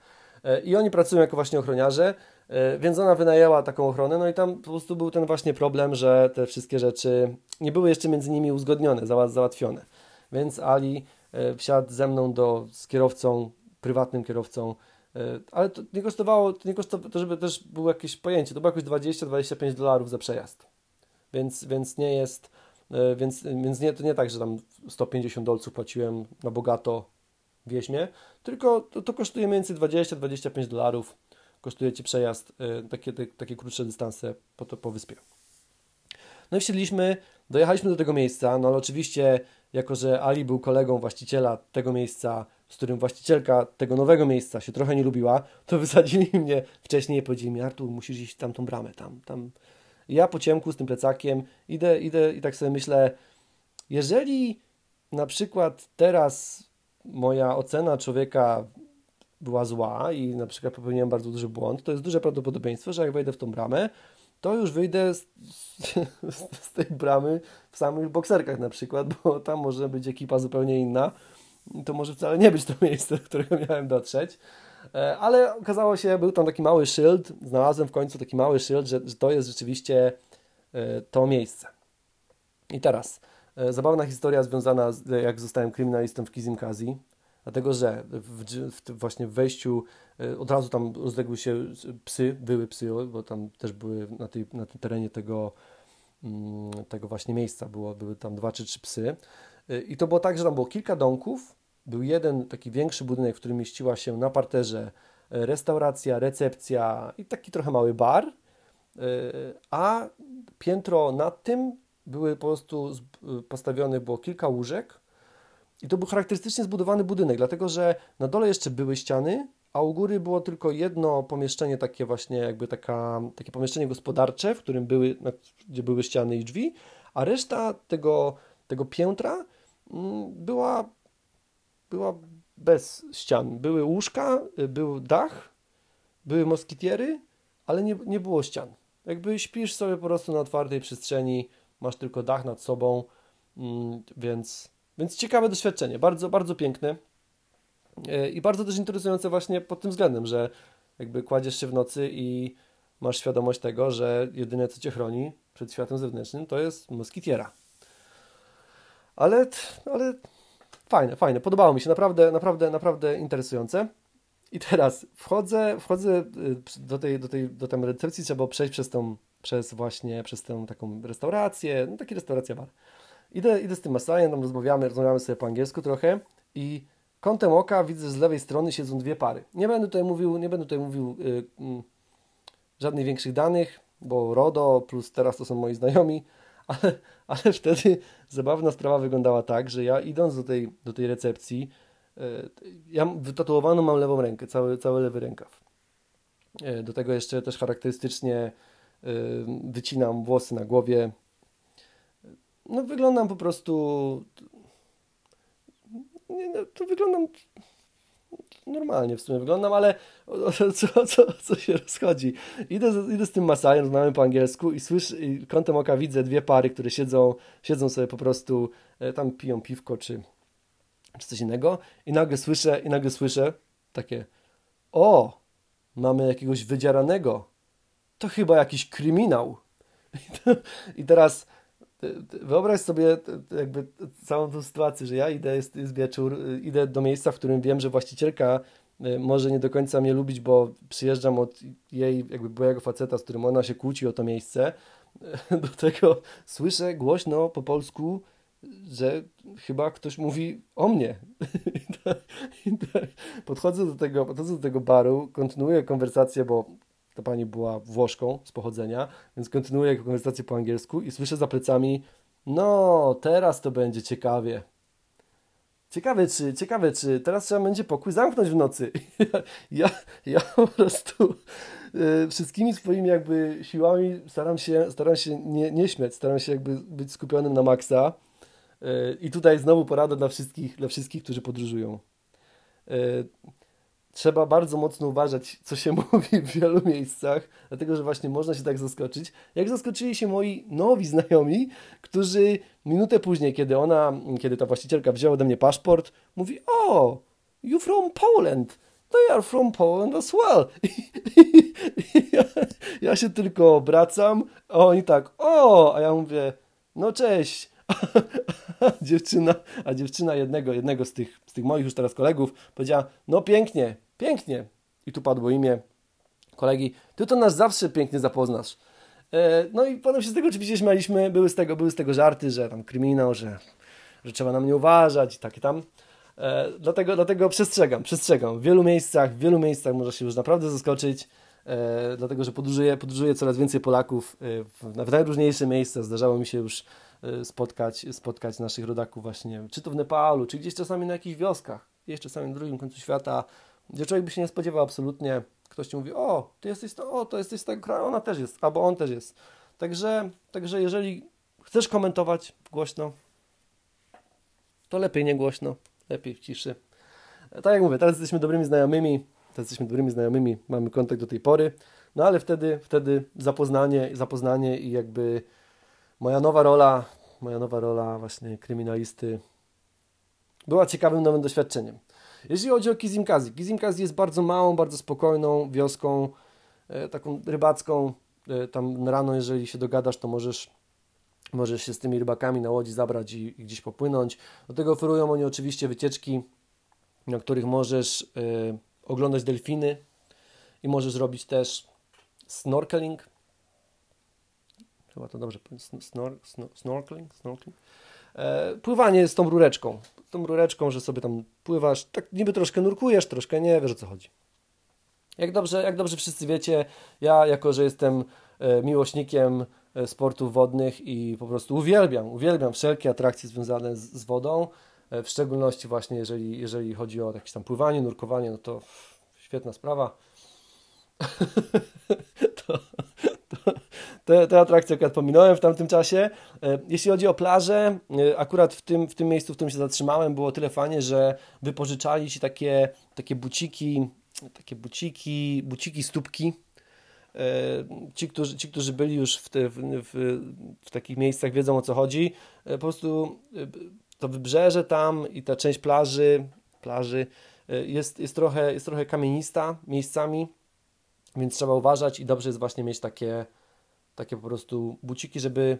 E, I oni pracują jako właśnie ochroniarze, e, więc ona wynajęła taką ochronę, no i tam po prostu był ten właśnie problem, że te wszystkie rzeczy nie były jeszcze między nimi uzgodnione, załatwione. Więc Ali e, wsiadł ze mną do, z kierowcą, prywatnym kierowcą, ale to nie kosztowało, to nie kosztowało, to żeby też było jakieś pojęcie, to było jakieś 20-25 dolarów za przejazd. Więc, więc nie jest, więc, więc nie, to nie tak, że tam 150 dolców płaciłem na bogato wieźmie, tylko to, to kosztuje więcej 20-25 dolarów, kosztuje Ci przejazd, y, takie, te, takie krótsze dystanse po, to, po wyspie. No i wsiedliśmy, dojechaliśmy do tego miejsca, no ale oczywiście, jako że Ali był kolegą właściciela tego miejsca, z którym właścicielka tego nowego miejsca się trochę nie lubiła, to wysadzili mnie wcześniej i powiedzieli mi, Artur, musisz iść w tamtą bramę, tam, tam. I ja po ciemku z tym plecakiem idę, idę i tak sobie myślę, jeżeli na przykład teraz moja ocena człowieka była zła i na przykład popełniłem bardzo duży błąd, to jest duże prawdopodobieństwo, że jak wejdę w tą bramę, to już wyjdę z, z, z tej bramy w samych bokserkach na przykład, bo tam może być ekipa zupełnie inna. To może wcale nie być to miejsce, do którego miałem dotrzeć. E, ale okazało się, był tam taki mały szyld, znalazłem w końcu taki mały szyld, że, że to jest rzeczywiście e, to miejsce. I teraz, zabawna historia związana z jak zostałem kryminalistą w Kizimkazi, dlatego że w, w, właśnie w wejściu e, od razu tam rozległy się psy, były psy, bo tam też były na, tej, na tym terenie tego, mm, tego właśnie miejsca, było, były tam dwa czy trzy psy. E, I to było tak, że tam było kilka domków, był jeden taki większy budynek, w którym mieściła się na parterze restauracja, recepcja i taki trochę mały bar, a piętro nad tym były po prostu postawionych było kilka łóżek i to był charakterystycznie zbudowany budynek, dlatego że na dole jeszcze były ściany, a u góry było tylko jedno pomieszczenie, takie właśnie jakby taka, takie pomieszczenie gospodarcze, w którym były, gdzie były ściany i drzwi, a reszta tego, tego piętra mm, była, była bez ścian. Były łóżka, był dach, były moskitiery, ale nie, nie było ścian. Jakby śpisz sobie po prostu na otwartej przestrzeni, masz tylko dach nad sobą, mm, więc, więc ciekawe doświadczenie, bardzo, bardzo piękne. E, i bardzo też interesujące właśnie pod tym względem, że jakby kładziesz się w nocy i masz świadomość tego, że jedyne co cię chroni przed światem zewnętrznym to jest moskitiera. Ale, ale fajne, fajne, podobało mi się, naprawdę, naprawdę, naprawdę interesujące. I teraz wchodzę, wchodzę do tej, do tej, do tam recepcji, trzeba przejść przez tą, przez właśnie, przez tę taką restaurację, no taki restauracja bar. Idę, idę z tym Masajem, tam rozmawiamy, rozmawiamy sobie po angielsku trochę i kątem oka widzę, że z lewej strony siedzą dwie pary. Nie będę tutaj mówił, nie będę tutaj mówił yy, yy, żadnych większych danych, bo RODO plus teraz to są moi znajomi, ale, ale wtedy zabawna sprawa wyglądała tak, że ja idąc do tej, do tej recepcji, yy, ja wytatuowaną mam lewą rękę, cały, cały lewy rękaw. Yy, do tego jeszcze też charakterystycznie wycinam włosy na głowie. No wyglądam po prostu nie, no, to wyglądam normalnie w sumie wyglądam, ale co, co, co się rozchodzi? Idę, idę z tym Masajem, rozmawiamy po angielsku i słyszę, i kątem oka widzę dwie pary, które siedzą, siedzą sobie po prostu, e, tam piją piwko czy, czy coś innego i nagle słyszę, i nagle słyszę takie o, mamy jakiegoś wydzieranego, to chyba jakiś kryminał. I teraz Wyobraź sobie jakby całą tą sytuację, że ja idę, jest, jest wieczór, y, idę do miejsca, w którym wiem, że właścicielka y, może nie do końca mnie lubić, bo przyjeżdżam od jej jakby byłego faceta, z którym ona się kłóci o to miejsce. Do tego słyszę głośno po polsku, że chyba ktoś mówi o mnie. Podchodzę do tego, podchodzę do tego baru, kontynuuję konwersację, bo ta pani była Włoszką z pochodzenia, więc kontynuuję konwersację po angielsku i słyszę za plecami no, teraz to będzie ciekawie. Ciekawe czy, ciekawe czy teraz trzeba będzie pokój zamknąć w nocy. Ja, ja, po prostu y, wszystkimi swoimi jakby siłami staram się, staram się nie, nie śmiać, staram się jakby być skupionym na maksa. Y, I tutaj znowu porada dla wszystkich, dla wszystkich, którzy podróżują. Y, trzeba bardzo mocno uważać, co się mówi w wielu miejscach, dlatego że właśnie można się tak zaskoczyć. Jak zaskoczyli się moi nowi znajomi, którzy minutę później, kiedy ona, kiedy ta właścicielka wzięła ode mnie paszport, mówi: O, you from Poland. They are from Poland as well. ja, ja się tylko obracam, a oni tak, o, a ja mówię, no cześć. A dziewczyna, a dziewczyna jednego, jednego z tych, z tych moich już teraz kolegów powiedziała, no pięknie, pięknie. I tu padło imię kolegi, ty to nas zawsze pięknie zapoznasz. E, no i potem się z tego oczywiście śmialiśmy, były z tego, były z tego żarty, że tam kryminał, że, że trzeba na mnie uważać i takie tam. E, dlatego, dlatego przestrzegam, przestrzegam. W wielu miejscach, w wielu miejscach można się już naprawdę zaskoczyć, dlatego że podróżuję, podróżuję coraz więcej Polaków w, w najróżniejsze miejsca. Zdarzało mi się już spotkać, spotkać naszych rodaków właśnie, czy to w Nepalu, czy gdzieś czasami na jakichś wioskach, gdzieś czasami na drugim końcu świata, gdzie człowiek by się nie spodziewał absolutnie. Ktoś ci mówi, o, ty jesteś to, o, to jesteś z tego kraju, ona też jest, albo on też jest. Także, także jeżeli chcesz komentować głośno, to lepiej nie głośno, lepiej w ciszy. Tak jak mówię, teraz jesteśmy dobrymi znajomymi, teraz jesteśmy dobrymi znajomymi, mamy kontakt do tej pory, no ale wtedy, wtedy zapoznanie, zapoznanie i jakby moja nowa rola, moja nowa rola właśnie kryminalisty była ciekawym nowym doświadczeniem. Jeśli chodzi o Kizimkazi, Kizimkazi jest bardzo małą, bardzo spokojną wioską, e, taką rybacką. E, tam rano, jeżeli się dogadasz, to możesz, możesz się z tymi rybakami na łodzi zabrać i, i gdzieś popłynąć. Do tego oferują oni oczywiście wycieczki, na których możesz e, oglądać delfiny i możesz robić też snorkeling. Chyba to dobrze powiem. Snor, snor, snorkeling? snorkeling? E, pływanie z tą rureczką. Z tą rureczką, że sobie tam pływasz, tak niby troszkę nurkujesz, troszkę nie, wiesz o co chodzi. Jak dobrze, jak dobrze wszyscy wiecie, ja jako, że jestem e, miłośnikiem e, sportów wodnych i po prostu uwielbiam, uwielbiam wszelkie atrakcje związane z, z wodą, w szczególności właśnie jeżeli, jeżeli chodzi o jakieś tam pływanie, nurkowanie, no to świetna sprawa. to, te, te atrakcje akurat pominąłem w tamtym czasie. E, jeśli chodzi o plażę, e, akurat w tym, w tym miejscu, w którym się zatrzymałem, było tyle fajnie, że wypożyczali ci takie, takie buciki, takie buciki, buciki stópki. E, ci którzy, ci, którzy byli już w, te, w, w, w takich miejscach, wiedzą o co chodzi. Po prostu to wybrzeże tam i ta część plaży, plaży jest, jest, trochę, jest trochę kamienista miejscami, więc trzeba uważać i dobrze jest właśnie mieć takie, takie po prostu buciki, żeby,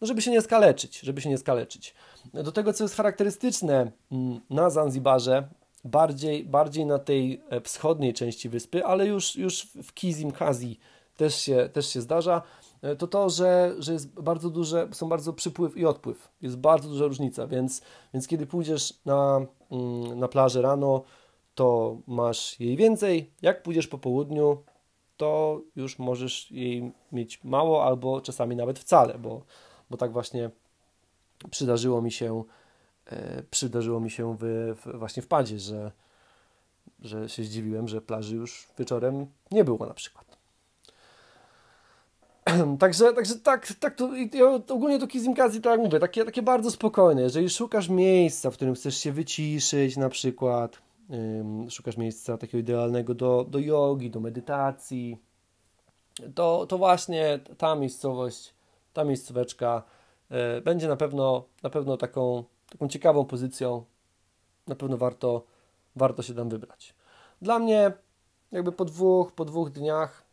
no żeby się nie skaleczyć, żeby się nie skaleczyć. Do tego, co jest charakterystyczne mm, na Zanzibarze, bardziej, bardziej na tej wschodniej części wyspy, ale już, już w Kizim Kazi też się, też się zdarza, to to, że, że jest bardzo duże, są bardzo przypływ i odpływ. Jest bardzo duża różnica, więc, więc kiedy pójdziesz na, mm, na plażę rano, to masz jej więcej. Jak pójdziesz po południu, to już możesz jej mieć mało albo czasami nawet wcale, bo, bo tak właśnie przydarzyło mi się e, przydarzyło mi się w, w, właśnie w padzie, że, że się zdziwiłem, że plaży już wieczorem nie było na przykład. Także, także tak, tak to, ja ogólnie to Kizimkazi, tak jak mówię, takie, takie bardzo spokojne. Jeżeli szukasz miejsca, w którym chcesz się wyciszyć na przykład, szukasz miejsca takiego idealnego do, do jogi, do medytacji, to, to właśnie ta miejscowość, ta miejscóweczka e, będzie na pewno, na pewno taką, taką ciekawą pozycją. Na pewno warto, warto się tam wybrać. Dla mnie, jakby po dwóch, po dwóch dniach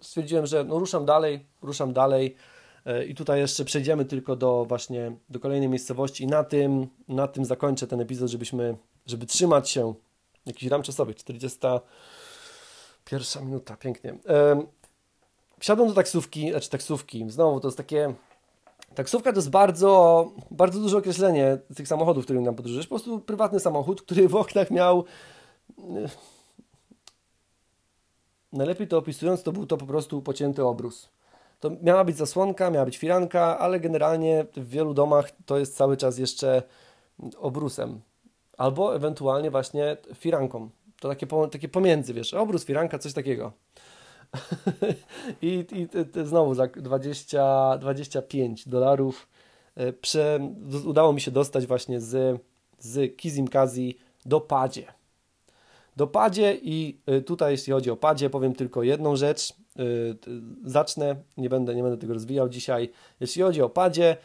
stwierdziłem, że no ruszam dalej, ruszam dalej. E, i tutaj jeszcze przejdziemy tylko do właśnie do kolejnej miejscowości. I na tym, na tym zakończę ten epizod, żebyśmy żeby trzymać się, jakiś ram czasowy, 41 minuta, pięknie. Wsiadłem do taksówki, znaczy taksówki, znowu to jest takie, taksówka to jest bardzo, bardzo duże określenie tych samochodów, którym nam podróżujesz, po prostu prywatny samochód, który w oknach miał, e, najlepiej to opisując, to był to po prostu pocięty obrus. To miała być zasłonka, miała być firanka, ale generalnie w wielu domach to jest cały czas jeszcze obrusem albo ewentualnie właśnie firanką. To takie, takie pomiędzy, wiesz, obrus, firanka, coś takiego. I, i te, znowu za 20, 25 dolarów e, udało mi się dostać właśnie z, z Kizimkazi do Padzie. Do Padzie i e, tutaj jeśli chodzi o Padzie powiem tylko jedną rzecz. E, zacznę, nie będę, nie będę tego rozwijał dzisiaj. Jeśli chodzi o Padzie,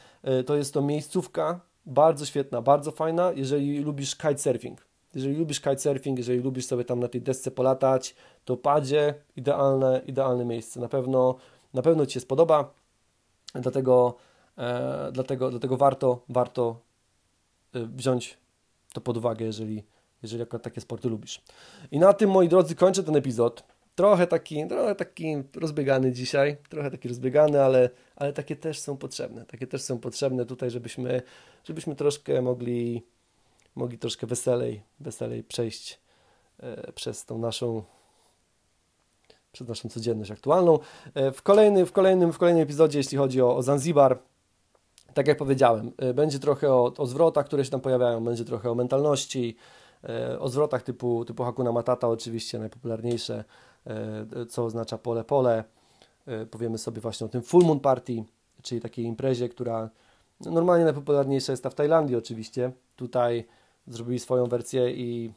to jest to miejscówka, bardzo świetna, bardzo fajna, jeżeli lubisz kitesurfing. Jeżeli lubisz kitesurfing, jeżeli lubisz sobie tam na tej desce polatać, to padzie idealne, idealne miejsce. Na pewno, na pewno Ci się spodoba, dlatego, e, dlatego, dlatego warto, warto e, wziąć to pod uwagę, jeżeli, jeżeli akurat takie sporty lubisz. I na tym, moi drodzy, kończę ten epizod. Trochę taki, trochę taki rozbiegany dzisiaj, trochę taki rozbiegany, ale, ale takie też są potrzebne. Takie też są potrzebne tutaj, żebyśmy, żebyśmy troszkę mogli, mogli troszkę weselej, weselej przejść e, przez tą naszą przez naszą codzienność aktualną. E, w, kolejny, w, kolejnym, w kolejnym epizodzie, jeśli chodzi o, o Zanzibar, tak jak powiedziałem, e, będzie trochę o, o zwrotach, które się tam pojawiają, będzie trochę o mentalności, o zwrotach typu, typu Hakuna Matata, oczywiście najpopularniejsze, E, co oznacza pole pole. E, powiemy sobie właśnie o tym Full Moon Party, czyli takiej imprezie, która normalnie najpopularniejsza jest ta w Tajlandii oczywiście. Tutaj zrobili swoją wersję i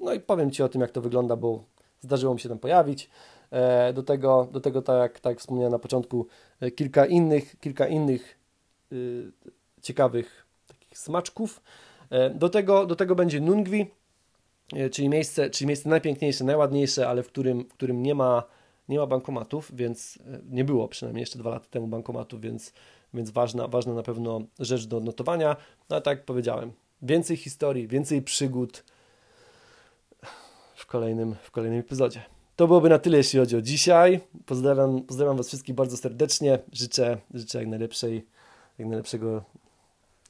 no i powiem Ci o tym, jak to wygląda, bo zdarzyło mi się tam pojawić. E, do tego, do tego tak, jak, tak wspomniałem na początku, kilka innych, kilka innych yy, ciekawych takich smaczków. Do tego, do tego będzie Nungwi, E, czyli miejsce, czyli miejsce najpiękniejsze, najładniejsze, ale w którym, w którym nie ma, nie ma bankomatów, więc e, nie było przynajmniej jeszcze dwa lata temu bankomatów, więc, więc ważna, ważna na pewno rzecz do odnotowania. No tak jak powiedziałem, więcej historii, więcej przygód w kolejnym, w kolejnym epizodzie. To byłoby na tyle, jeśli chodzi o dzisiaj. Pozdrawiam, pozdrawiam Was wszystkich bardzo serdecznie. Życzę, życzę jak najlepszej, jak najlepszego,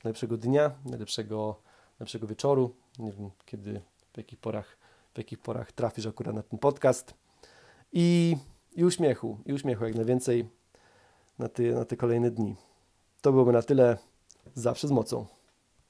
najlepszego dnia, najlepszego, najlepszego wieczoru. Nie wiem, kiedy w jakich porach, w jakich porach trafisz akurat na ten podcast. I, i uśmiechu, i uśmiechu jak najwięcej na te, na te kolejne dni. To byłoby na tyle. Zawsze z mocą.